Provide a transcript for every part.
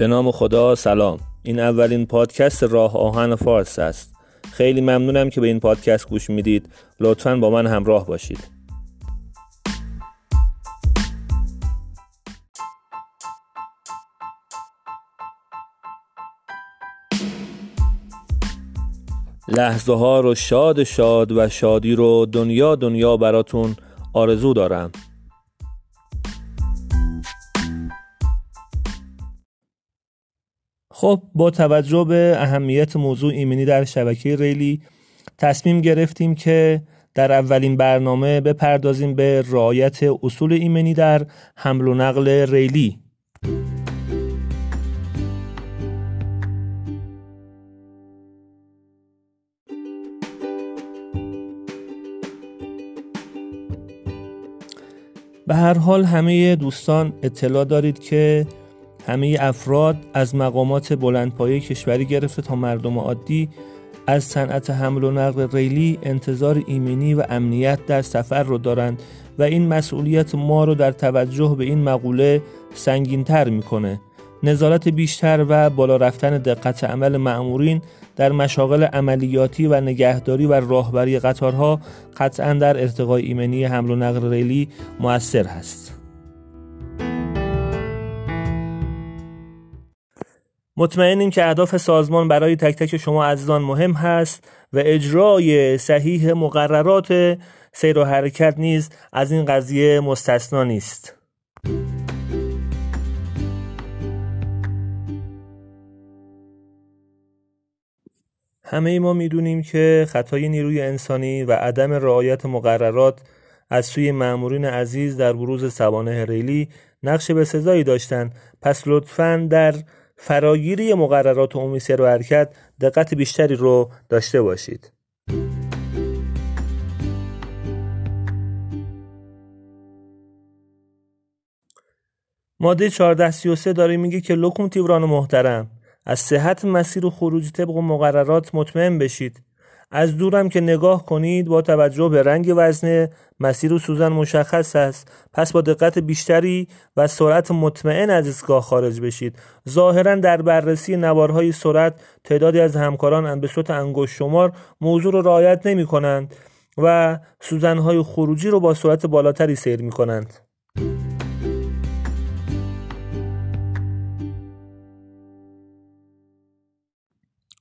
به نام خدا سلام. این اولین پادکست راه آهن فارس است. خیلی ممنونم که به این پادکست گوش می‌دید. لطفا با من همراه باشید. لحظه ها رو شاد شاد و شادی رو دنیا دنیا براتون آرزو دارم. خب با توجه به اهمیت موضوع ایمنی در شبکه ریلی تصمیم گرفتیم که در اولین برنامه بپردازیم به رعایت اصول ایمنی در حمل و نقل ریلی. به هر حال همه دوستان اطلاع دارید که همه افراد از مقامات بلندپایه کشوری گرفته تا مردم عادی از صنعت حمل و نقل ریلی انتظار ایمنی و امنیت در سفر رو دارند و این مسئولیت ما رو در توجه به این مقوله سنگینتر می‌کنه نظارت بیشتر و بالا رفتن دقت عمل معمورین در مشاغل عملیاتی و نگهداری و راهبری قطارها قطعا در ارتقای ایمنی حمل و نقل ریلی موثر هست. مطمئنیم که اهداف سازمان برای تک تک شما عزیزان مهم هست و اجرای صحیح مقررات سیر و حرکت نیز از این قضیه مستثنا نیست. همه ای ما می‌دونیم که خطای نیروی انسانی و عدم رعایت مقررات از سوی مامورین عزیز در بروز سوانه ریلی نقش به سزایی داشتند پس لطفا در فراگیری مقررات عمومی سیر و حرکت دقت بیشتری رو داشته باشید. ماده 1433 داره میگه که لکم تیوران محترم. از صحت مسیر و خروج طبق مقررات مطمئن بشید. از دورم که نگاه کنید با توجه به رنگ وزنه مسیر و سوزن مشخص است. پس با دقت بیشتری و سرعت مطمئن از ایستگاه خارج بشید. ظاهرا در بررسی نوارهای سرعت تعدادی از همکاران به صورت انگشت شمار موضوع را رعایت نمی کنند و سوزنهای خروجی رو با سرعت بالاتری سیر می کنند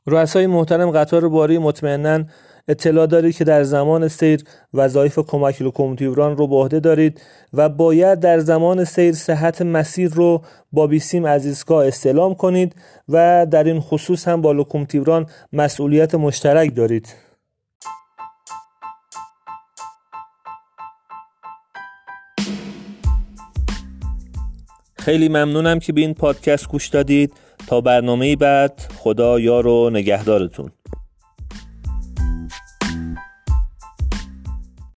رؤسای محترم قطار باری مطمئنا اطلاع دارید که در زمان سیر وظایف کمک لوکوموتیوران رو به عهده دارید و باید در زمان سیر صحت مسیر رو با بیسیم از ایستگاه استعلام کنید و در این خصوص هم با لوکوموتیوران مسئولیت مشترک دارید. خیلی ممنونم که به این پادکست گوش دادید. تا برنامه بعد خدا یار و نگهدارتون.